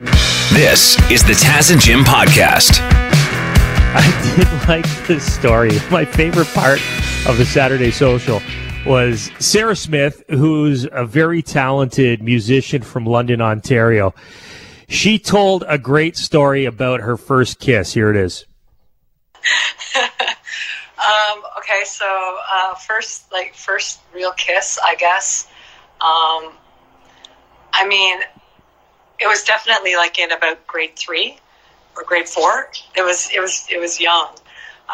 This is the Taz and Jim podcast. I did like this story. My favorite part of the Saturday Social was Sarah Smith, who's a very talented musician from London, Ontario. She told a great story about her first kiss. Here it is. Um, okay, so uh, first, like first real kiss, I guess. Um, I mean, it was definitely like in about grade three or grade four. It was it was it was young,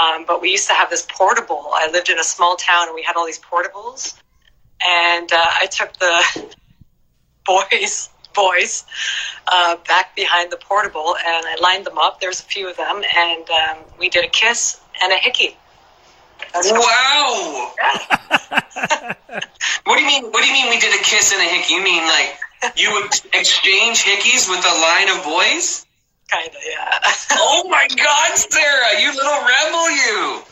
um, but we used to have this portable. I lived in a small town, and we had all these portables, and uh, I took the boys boys uh, back behind the portable, and I lined them up. There was a few of them, and um, we did a kiss and a hickey. That's Wow. what do you mean? What do you mean we did a kiss and a hickey? You mean like you would exchange hickeys with a line of boys? Kinda, yeah. Oh my God, Sarah, you little rebel, you!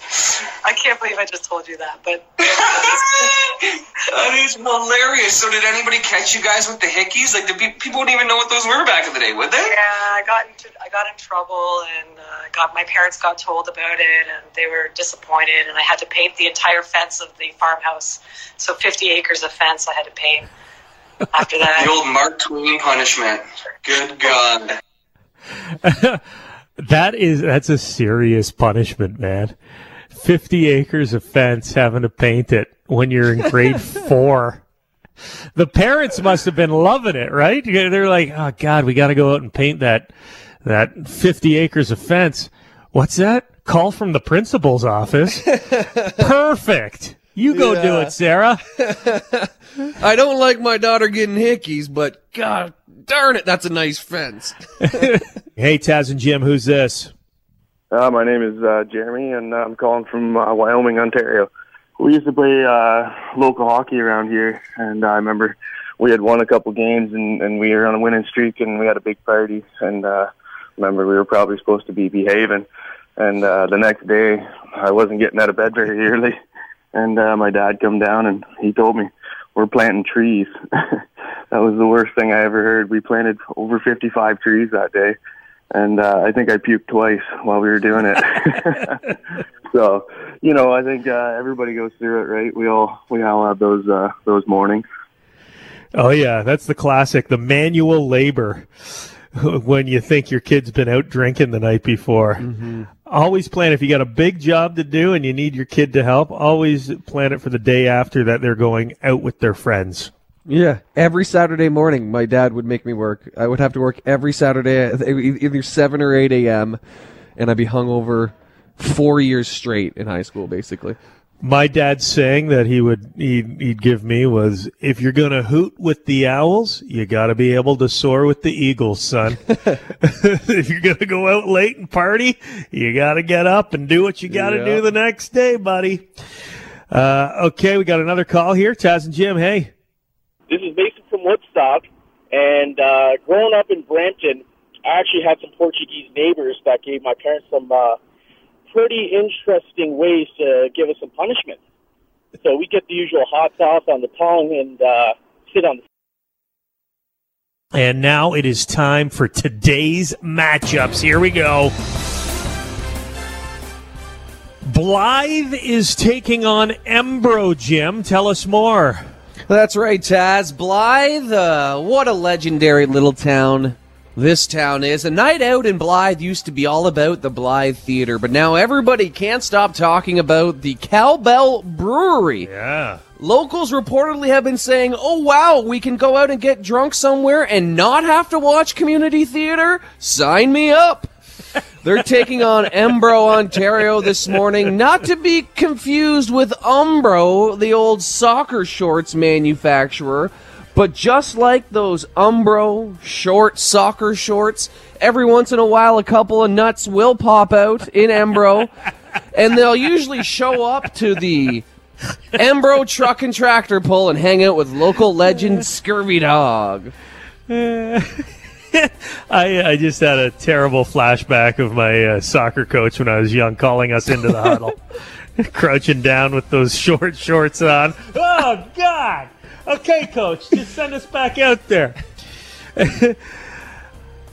I can't believe I just told you that, but that is hilarious. So, did anybody catch you guys with the hickeys? Like, the people wouldn't even know what those were back in the day, would they? yeah, I got into I got in trouble, and uh, got my parents got told about it, and they were disappointed, and I had to paint the entire fence of the farmhouse. So, 50 acres of fence I had to paint. After The that, old Mark Twain punishment. Good God. That is that's a serious punishment, man. Fifty acres of fence having to paint it when you're in grade four. The parents must have been loving it, right? They're like, "Oh God, we got to go out and paint that that fifty acres of fence." What's that? Call from the principal's office. Perfect. You go do it, Sarah. I don't like my daughter getting hickeys, but God darn it, that's a nice fence. Hey, Taz and Jim, who's this? Uh, my name is uh, Jeremy, and I'm calling from uh, Wyoming, Ontario. We used to play uh, local hockey around here, and I remember we had won a couple games, and, and we were on a winning streak, and we had a big party. And uh, remember, we were probably supposed to be behaving. And uh, the next day, I wasn't getting out of bed very early, and uh, my dad come down and he told me we're planting trees. that was the worst thing I ever heard. We planted over 55 trees that day and uh, I think I puked twice while we were doing it. so, you know, I think uh, everybody goes through it, right? We all we all have those uh, those mornings. Oh yeah, that's the classic, the manual labor. When you think your kid's been out drinking the night before, mm-hmm. always plan if you got a big job to do and you need your kid to help. Always plan it for the day after that they're going out with their friends. Yeah, every Saturday morning, my dad would make me work. I would have to work every Saturday, either seven or eight a.m., and I'd be hungover four years straight in high school, basically. My dad's saying that he would he'd, he'd give me was if you're gonna hoot with the owls, you got to be able to soar with the eagles, son. if you're gonna go out late and party, you got to get up and do what you got to Yeah. do the next day, buddy. Uh, okay, we got another call here. Taz and Jim, hey. This is Mason from Woodstock, and uh, growing up in Brampton, I actually had some Portuguese neighbors that gave my parents some uh, pretty interesting ways to give us some punishment. So we get the usual hot sauce on the tongue and uh, sit on the And now it is time for today's matchups. Here we go. Blyth is taking on Embro, Jim. Tell us more. That's right, Taz. Blyth, uh, what a legendary little town this town is. A night out in Blyth used to be all about the Blyth Theater, but now everybody can't stop talking about the Cowbell Brewery. Yeah. Locals reportedly have been saying, oh wow, we can go out and get drunk somewhere and not have to watch community theater? Sign me up! They're taking on Embro, Ontario this morning, not to be confused with Umbro, the old soccer shorts manufacturer. But just like those Umbro short soccer shorts, every once in a while a couple of nuts will pop out in Embro, and they'll usually show up to the Embro truck and tractor pull and hang out with local legend Scurvy Dog. I, I just had a terrible flashback of my uh, soccer coach when I was young calling us into the huddle, crouching down with those short shorts on. Oh, God! Okay, coach, just send us back out there.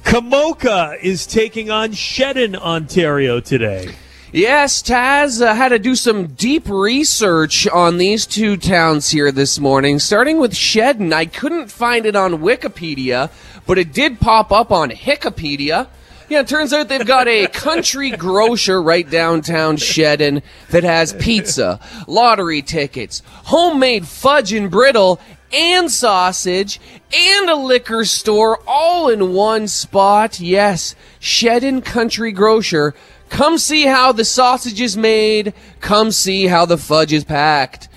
Komoka is taking on Shedden, Ontario today. Yes, Taz uh, had to do some deep research on these two towns here this morning, starting with Shedden. I couldn't find it on Wikipedia, but it did pop up on Hickopedia. Yeah, it turns out they've got a country grocer right downtown Shedden that has pizza, lottery tickets, homemade fudge and brittle, and sausage, and a liquor store all in one spot. Yes, Shedden Country Grocer. Come see how the sausage is made. Come see how the fudge is packed.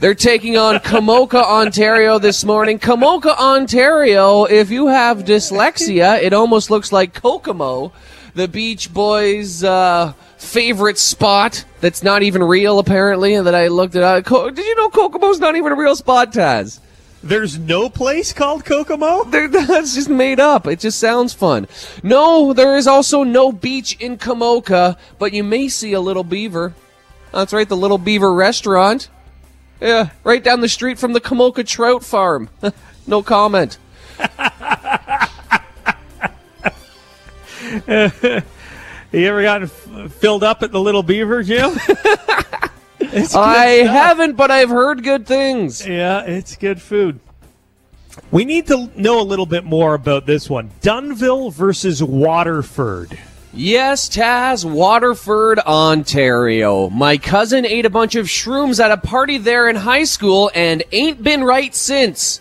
They're taking on Komoka, Ontario this morning. Komoka, Ontario, if you have dyslexia, it almost looks like Kokomo, the Beach Boys' uh, favorite spot that's not even real, apparently, and that I looked it up. Co- Did you know Kokomo's not even a real spot, Taz? There's no place called Kokomo? They're- That's just made up. It just sounds fun. No, there is also no beach in Komoka, but you may see a little beaver. That's right, the Little Beaver restaurant. Yeah, right down the street from the Komoka Trout Farm. no comment. You ever gotten f- filled up at the Little Beaver, Jim? I haven't, but I've heard good things. Yeah, it's good food. We need to know a little bit more about this one. Dunnville versus Waterford. Yes, Taz, Waterford, Ontario. My cousin ate a bunch of shrooms at a party there in high school and ain't been right since.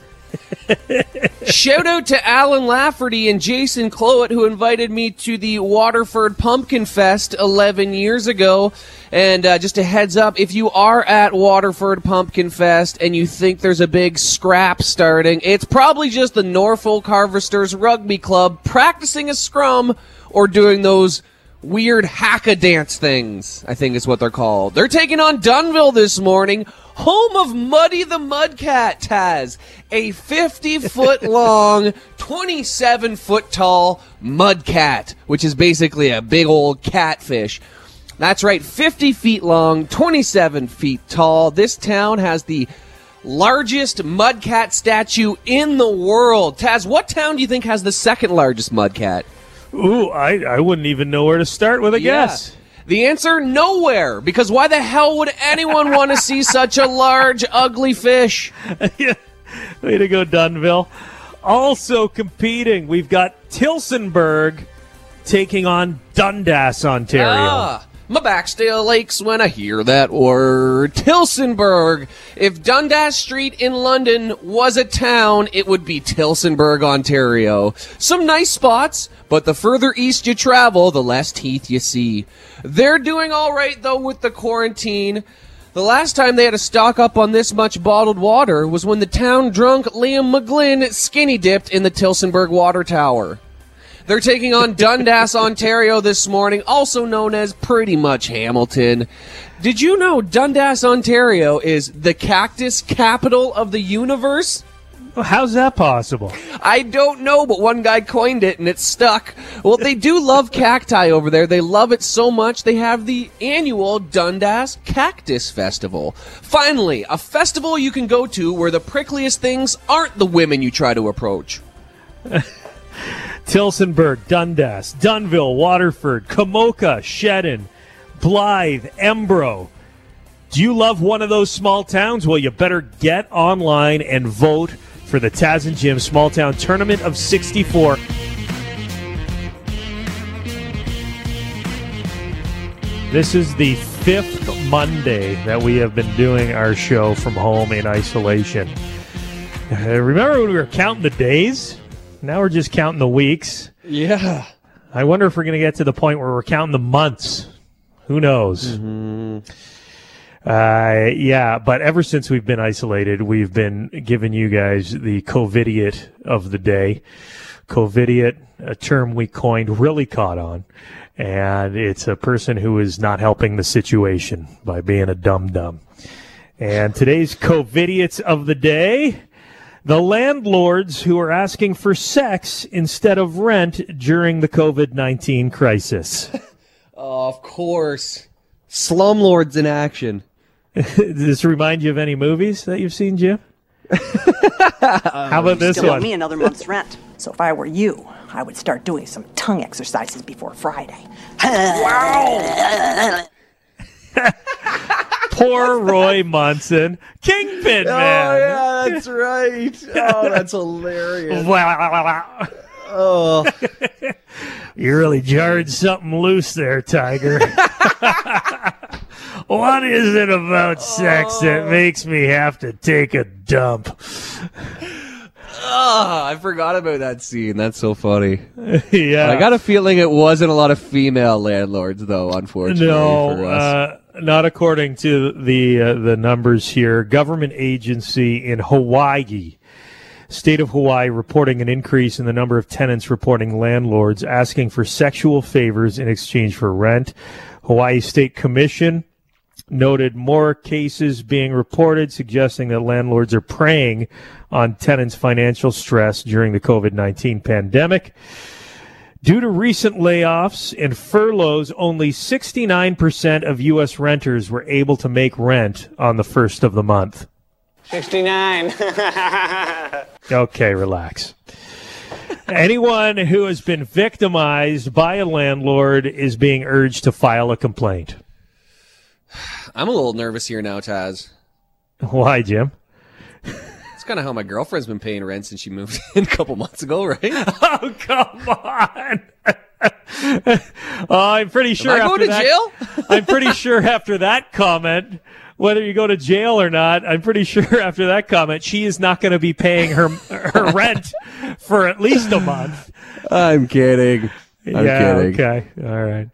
Shout out to Alan Lafferty and Jason Clowett who invited me to the Waterford Pumpkin Fest 11 years ago. And uh, just a heads up, if you are at Waterford Pumpkin Fest and you think there's a big scrap starting, it's probably just the Norfolk Harvesters Rugby Club practicing a scrum or doing those weird haka dance things, I think is what they're called. They're taking on Dunnville this morning, home of Muddy the Mudcat Taz, a 50 foot long, 27 foot tall mudcat, which is basically a big old catfish. That's right, 50 feet long, 27 feet tall. This town has the largest mudcat statue in the world. Taz, what town do you think has the second largest mudcat? Ooh, I, I wouldn't even know where to start with a guess. The answer nowhere, because why the hell would anyone want to see such a large, ugly fish? Way to go, Dunnville. Also competing, we've got Tillsonburg taking on Dundas, Ontario. Ah, my back still aches when I hear that word. Tillsonburg. If Dundas Street in London was a town, it would be Tillsonburg, Ontario. Some nice spots, but the further east you travel, the less teeth you see. They're doing all right though with the quarantine. The last time they had to stock up on this much bottled water was when the town drunk Liam McGlynn skinny dipped in the Tillsonburg water tower. They're taking on Dundas, Ontario this morning, also known as pretty much Hamilton. Did you know Dundas, Ontario is the cactus capital of the universe? How's that possible? I don't know, but one guy coined it and it stuck. Well, they do love cacti over there. They love it so much they have the annual Dundas Cactus Festival. Finally, a festival you can go to where the prickliest things aren't the women you try to approach. Tillsonburg, Dundas, Dunnville, Waterford, Komoka, Shedden, Blyth, Embro. Do you love one of those small towns? Well, you better get online and vote for the Taz and Jim Small Town Tournament of 64. This is the fifth Monday that we have been doing our show from home in isolation. Uh, remember when we were counting the days? Now we're just counting the weeks. Yeah. I wonder if we're going to get to the point where we're counting the months. Who knows? Uh, yeah, but ever since we've been isolated, we've been giving you guys the COVIDiot of the day. COVIDiot, a term we coined, really caught on. And it's a person who is not helping the situation by being a dum dum. And today's COVIDiots of the day the landlords who are asking for sex instead of rent during the COVID 19 crisis. Oh, of course. Slumlords in action. Does this remind you of any movies that you've seen, Jim? How about this Still one? me another month's rent. So if I were you, I would start doing some tongue exercises before Friday. Poor Roy Munson. Kingpin, Oh man. Oh yeah, that's right. Oh, that's hilarious. Oh, You really jarred something loose there, Tiger. what is it about sex that makes me have to take a dump? Ah, I forgot about that scene. That's so funny. yeah. I got a feeling it wasn't a lot of female landlords, though. Unfortunately, no, for us. uh, not according to the uh, the numbers here. Government agency in Hawaii, state of Hawaii, reporting an increase in the number of tenants reporting landlords asking for sexual favors in exchange for rent. Hawaii State Commission noted more cases being reported suggesting that landlords are preying on tenants' financial stress during the COVID 19 pandemic. Due to recent layoffs and furloughs, only 69% of U.S. renters were able to make rent on the first of the month. 69. Okay, relax. Anyone who has been victimized by a landlord is being urged to file a complaint. I'm a little nervous here now, Taz. Why, Jim? It's kind of how my girlfriend's been paying rent since she moved in a couple months ago, right? Oh, come on. Oh, I'm pretty sure. I after going to that- jail? I'm pretty sure after that comment, whether you go to jail or not, I'm pretty sure after that comment, she is not going to be paying her her rent for at least a month. I'm kidding. I'm yeah. kidding. Okay. All right.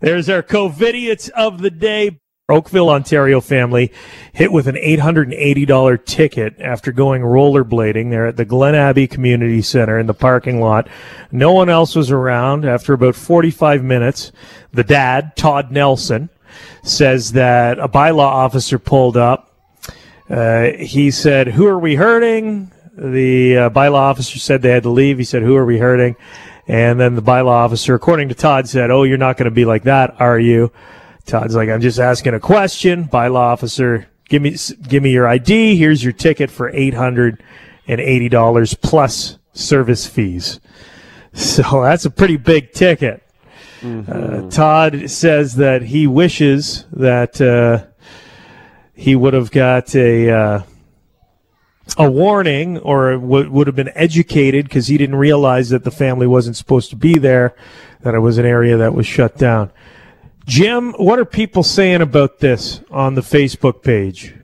There's our COVIDiots of the day. Oakville, Ontario family hit with an $880 ticket after going rollerblading there at the Glen Abbey Community Center in the parking lot. No one else was around. After about 45 minutes, the dad, Todd Nelson, says that a bylaw officer pulled up. Uh, he said, Who are we hurting? The uh, bylaw officer said they had to leave. He said, Who are we hurting? And then the bylaw officer, according to Todd, said, Oh, you're not going to be like that, are you? Todd's like, I'm just asking a question. Bylaw officer, give me give me your ID. Here's your ticket for eight hundred and eighty dollars plus service fees. So that's a pretty big ticket. Uh, Todd says that he wishes that uh, he would have got a uh, a warning or w- would have been educated because he didn't realize that the family wasn't supposed to be there, that it was an area that was shut down. Jim, what are people saying about this on the Facebook page?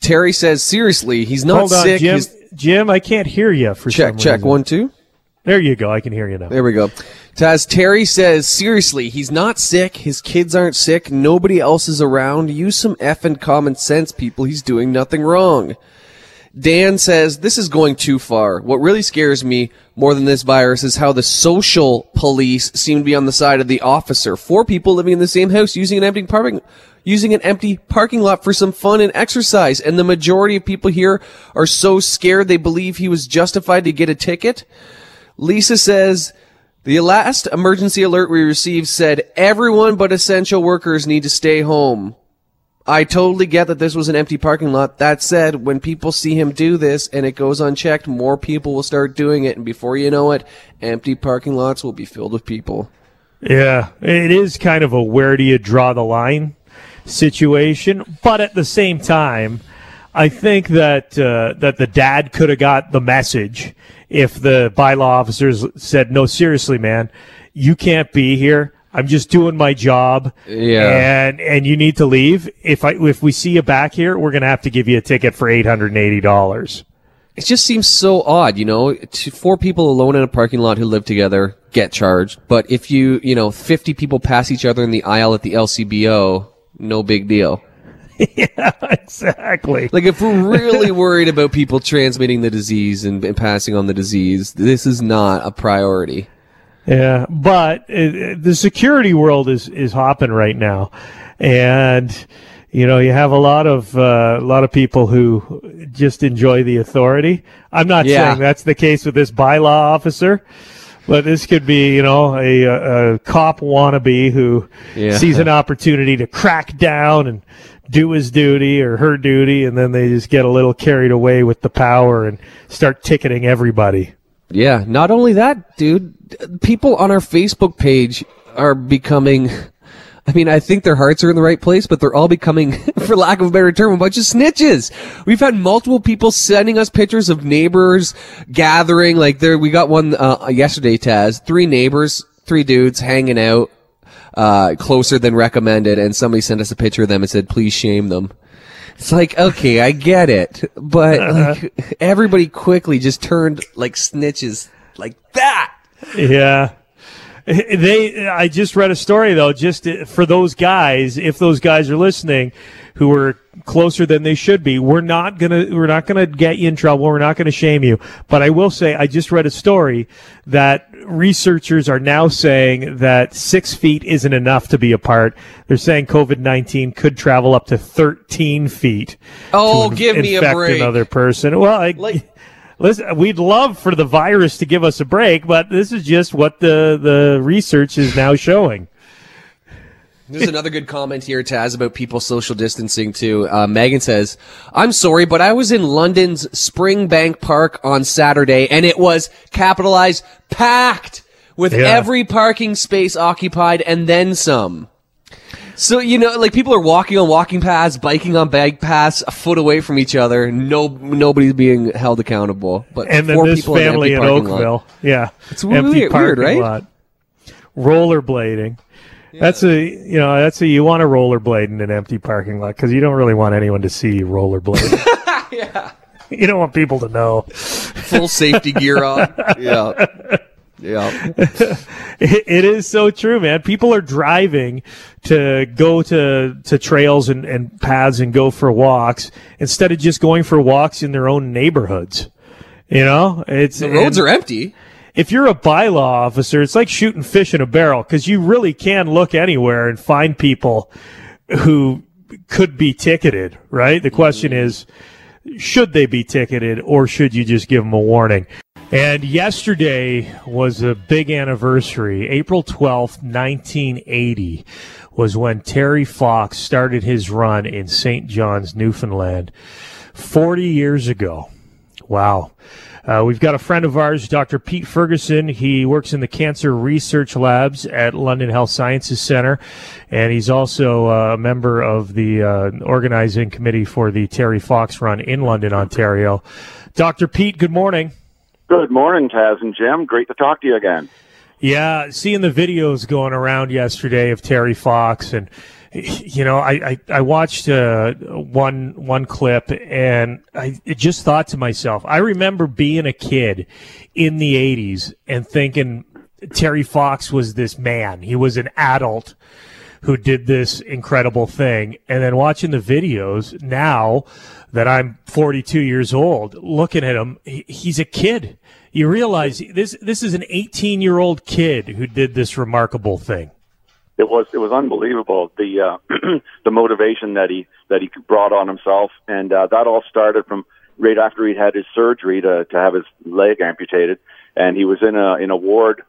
Terry says, seriously, he's not Hold on, sick. Jim. His- Jim, I can't hear you for check, some check. reason. One, two. There you go. I can hear you now. There we go. Taz, Terry says, seriously, he's not sick. His kids aren't sick. Nobody else is around. Use some effing common sense, people. He's doing nothing wrong. Dan says, this is going too far. What really scares me more than this virus is how the social police seem to be on the side of the officer. Four people living in the same house using an empty parking, using an empty parking lot for some fun and exercise. And the majority of people here are so scared they believe he was justified to get a ticket. Lisa says, the last emergency alert we received said everyone but essential workers need to stay home. I totally get that this was an empty parking lot. That said, when people see him do this and it goes unchecked, more people will start doing it. And before you know it, empty parking lots will be filled with people. Yeah, it is kind of a where do you draw the line situation, but at the same time, I think that uh, that the dad could have got the message if the bylaw officers said, "No, seriously, man, you can't be here. I'm just doing my job, Yeah. and and you need to leave. If I if we see you back here, we're gonna have to give you a ticket for eight hundred and eighty dollars." It just seems so odd, you know, four people alone in a parking lot who live together get charged. But if you, you know, 50 people pass each other in the aisle at the LCBO, no big deal. yeah, exactly. Like if we're really worried about people transmitting the disease and, and passing on the disease, this is not a priority. Yeah, but uh, the security world is is hopping right now, and you know you have a lot of uh, a lot of people who just enjoy the authority. I'm not Yeah. saying that's the case with this bylaw officer, but this could be you know a, a, a cop wannabe who Yeah. sees an opportunity to crack down and do his duty or her duty, and then they just get a little carried away with the power and start ticketing everybody. Yeah. Not only that, dude, people on our Facebook page are becoming. I mean, I think their hearts are in the right place, but they're all becoming, for lack of a better term, a bunch of snitches. We've had multiple people sending us pictures of neighbors gathering. Like there, we got one uh, yesterday. Taz, three neighbors, three dudes hanging out uh, closer than recommended, and somebody sent us a picture of them and said, "Please shame them." It's like, okay, I get it, but uh-huh. like everybody quickly just turned like snitches like that. Yeah. They, I just read a story though, just uh, for those guys, if those guys are listening, who are closer than they should be, we're not gonna, we're not gonna get you in trouble. We're not gonna shame you. But I will say, I just read a story that researchers are now saying that six feet isn't enough to be apart. They're saying COVID nineteen could travel up to thirteen feet. Oh, to give me a break. Another person. Well, I, Like- Listen, we'd love for the virus to give us a break, but this is just what the, the research is now showing. There's another good comment here, Taz, about people social distancing too. Uh, Megan says, "I'm sorry, but I was in London's Springbank Park on Saturday, and it was capitalized packed with Yeah. every parking space occupied and then some." So you know, like people are walking on walking paths, biking on bike paths, a foot away from each other. No, nobody's being held accountable. But And then four this people in family empty in parking lot. Oakville. Yeah. It's weird- weird, right? lot. Rollerblading. That's a you know that's a you want to rollerblade in an empty parking lot because you don't really want anyone to see you rollerblade. yeah, you don't want people to know. full safety gear on. Yeah, yeah. It, it is so true, man. People are driving to go to to trails and, and paths and go for walks instead of just going for walks in their own neighborhoods. You know, it's The roads and are empty. If you're a bylaw officer, it's like shooting fish in a barrel because you really can look anywhere and find people who could be ticketed. Right? The question mm-hmm. is, should they be ticketed or should you just give them a warning? And yesterday was a big anniversary. April 12th, 1980 was when Terry Fox started his run in St. John's, Newfoundland 40 years ago. Wow. Uh, we've got a friend of ours, Dr. Pete Ferguson. He works in the cancer research labs at London Health Sciences Center, and he's also uh, a member of the uh, organizing committee for the Terry Fox Run in London, Ontario. Dr. Pete, good morning. Good morning, Taz and Jim. Great to talk to you again. Yeah, seeing the videos going around yesterday of Terry Fox, and you know, I I, I watched uh, one one clip, and I just thought to myself, I remember being a kid in the '80s and thinking Terry Fox was this man. He was an adult who did this incredible thing, and then watching the videos now that I'm 42 years old, looking at him, he's a kid. You realize this this is an 18 year old kid who did this remarkable thing. It was it was unbelievable the uh, the motivation that he that he brought on himself, and uh, that all started from right after he'd had his surgery to to have his leg amputated, and he was in a in a ward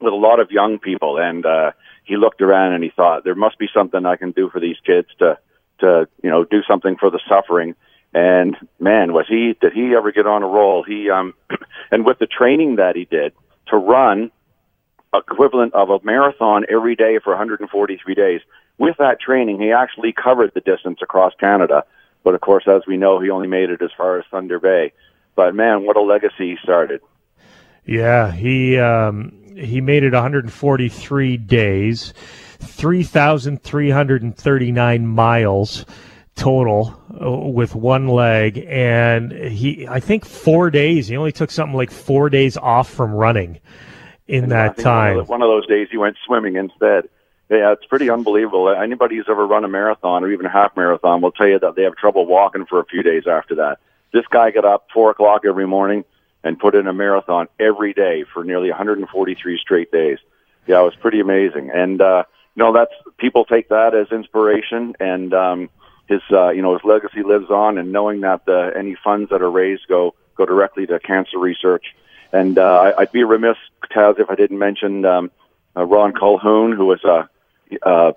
with a lot of young people, and uh, he looked around and he thought there must be something I can do for these kids to to you know do something for the suffering. And man, was he did he ever get on a roll? He um and with the training that he did to run equivalent of a marathon every day for 143 days. With that training, he actually covered the distance across Canada. But of course, as we know, he only made it as far as Thunder Bay. But man, what a legacy he started. Yeah, he um, he made it 143 days, 3,339 miles total uh, with one leg, and he I think four days. He only took something like four days off from running in I that think One time. of, the- one of those days he went swimming instead. Yeah, it's pretty unbelievable. Anybody who's ever run a marathon or even a half marathon will tell you that they have trouble walking for a few days after that. This guy got up four o'clock every morning and put in a marathon every day for nearly 143 straight days. Yeah, it was pretty amazing. And uh, you know, that's people take that as inspiration, and um, his uh, you know his legacy lives on. And knowing that uh, any funds that are raised go go directly to cancer research. And uh, I'd be remiss, Taz, if I didn't mention um, uh, Ron Calhoun, who was uh, uh,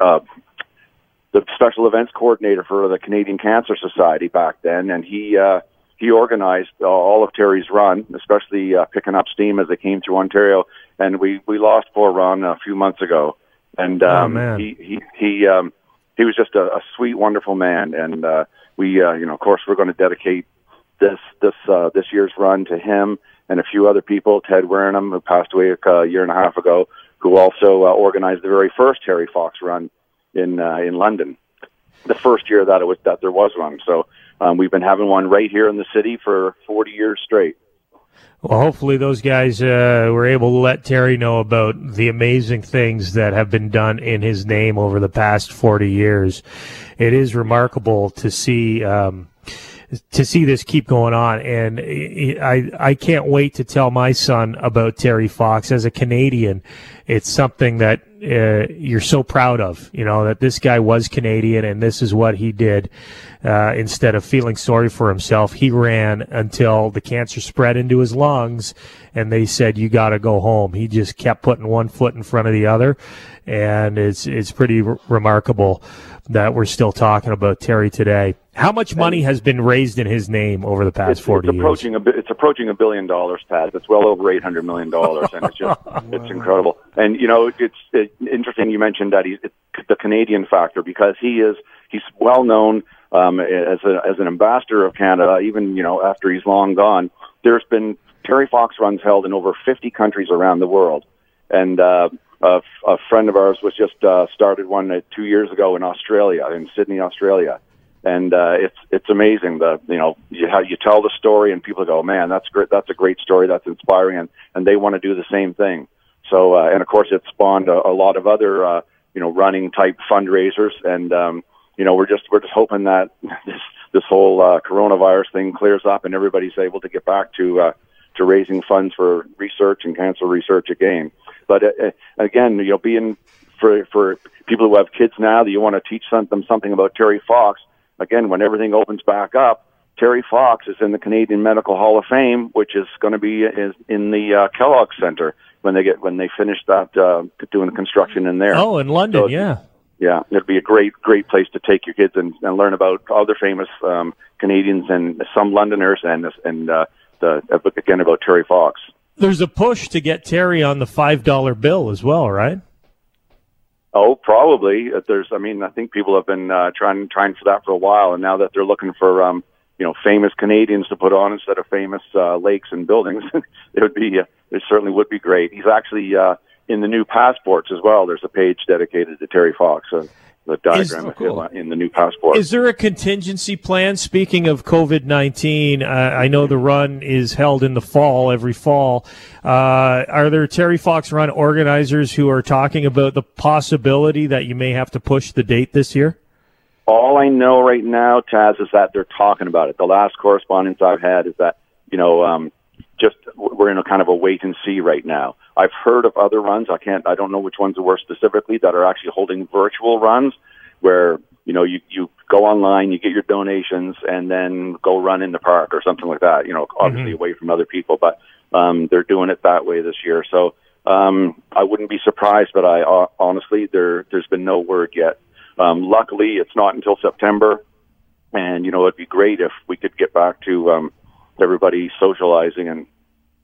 uh, the special events coordinator for the Canadian Cancer Society back then, and he uh, he organized uh, all of Terry's run, especially uh, picking up steam as they came through Ontario. And we we lost poor Ron a few months ago, and Oh, um, man. he he he um, he was just a, a sweet, wonderful man. And uh, we, uh, you know, of course, we're going to dedicate this this uh, this year's run to him and a few other people. Ted Warrenham, who passed away a year and a half ago, who also uh, organized the very first Terry Fox run in uh, in London, the first year that it was that there was one. So um, we've been having one right here in the city for 40 years straight. Well, hopefully those guys uh, were able to let Terry know about the amazing things that have been done in his name over the past 40 years. It is remarkable to see um, to see this keep going on, and I I can't wait to tell my son about Terry Fox as a Canadian. It's something that uh, you're so proud of, you know, that this guy was Canadian and this is what he did. Uh, instead of feeling sorry for himself, he ran until the cancer spread into his lungs and they said, you got to go home. He just kept putting one foot in front of the other. And it's, it's pretty r- remarkable that we're still talking about Terry today. How much money has been raised in his name over the past It's, 40 it's years? approaching a it's approaching a billion dollars, Pat. It's well over 800 million dollars, and it's just it's incredible. And you know, it's it, interesting you mentioned that he's the Canadian factor because he is he's well known um, as a, as an ambassador of Canada. Even you know after he's long gone, there's been Terry Fox runs held in over 50 countries around the world, and uh, a, a friend of ours was just uh, started one uh, two years ago in Australia, in Sydney, Australia. And uh, it's it's amazing the you know you, how you tell the story and people go man that's great that's a great story that's inspiring and and they want to do the same thing. So uh, and of course it spawned a, a lot of other uh, you know running type fundraisers. And um, you know we're just we're just hoping that this this whole uh, coronavirus thing clears up and everybody's able to get back to uh, to raising funds for research and cancer research again but uh, uh, again you know being for for people who have kids now that you want to teach some, them something about Terry Fox again, when everything opens back up, Terry Fox is in the Canadian Medical Hall of Fame, which is going to be is in the uh, Kellogg Center when they get when they finish that uh, doing the construction in there. Oh, in London, So- yeah. Yeah, it'd be a great great place to take your kids and, and learn about other famous um, Canadians and some Londoners and and uh, the again about Terry Fox. There's a push to get Terry on the $5 bill as well, right? Oh, probably. Uh, There's, I mean, I think people have been uh, trying trying for that for a while, and now that they're looking for, um, you know, famous Canadians to put on instead of famous uh, lakes and buildings, it would be, uh, it certainly would be great. He's actually uh, in the new passports as well. There's a page dedicated to Terry Fox. Uh, the diagram is in the new passport. Is there a contingency plan? Speaking of COVID 19, uh, I know the run is held in the fall, every fall. Uh, are there Terry Fox run organizers who are talking about the possibility that you may have to push the date this year? All I know right now, Taz, is that they're talking about it. The last correspondence I've had is that, you know, um, just we're in a kind of a wait and see right now. I've heard of other runs. I can't, I don't know which ones there were specifically that are actually holding virtual runs where, you know, you, you go online, you get your donations and then go run in the park or something like that, you know, obviously away from other people, but, um, they're doing it that way this year. So, um, I wouldn't be surprised, but I, uh, honestly, there, there's been no word yet. Um, luckily, it's not until September, and you know it'd be great if we could get back to um, everybody socializing and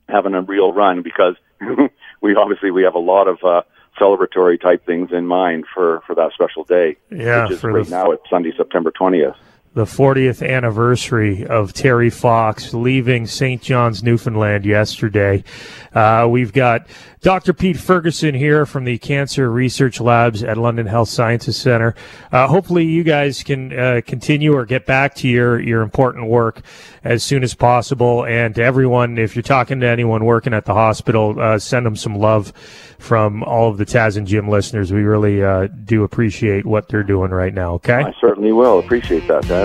having a real run because we obviously we have a lot of uh, celebratory type things in mind for for that special day. Yeah, which is right the- now it's Sunday, September twentieth. The 40th anniversary of Terry Fox leaving St. John's, Newfoundland yesterday. Uh, we've got Dr. Pete Ferguson here from the Cancer Research Labs at London Health Sciences Center. Uh, hopefully, you guys can uh, continue or get back to your, your important work as soon as possible. And everyone, if you're talking to anyone working at the hospital, uh, send them some love from all of the Taz and Jim listeners. We really uh, do appreciate what they're doing right now. Okay. I certainly will appreciate that, Dad.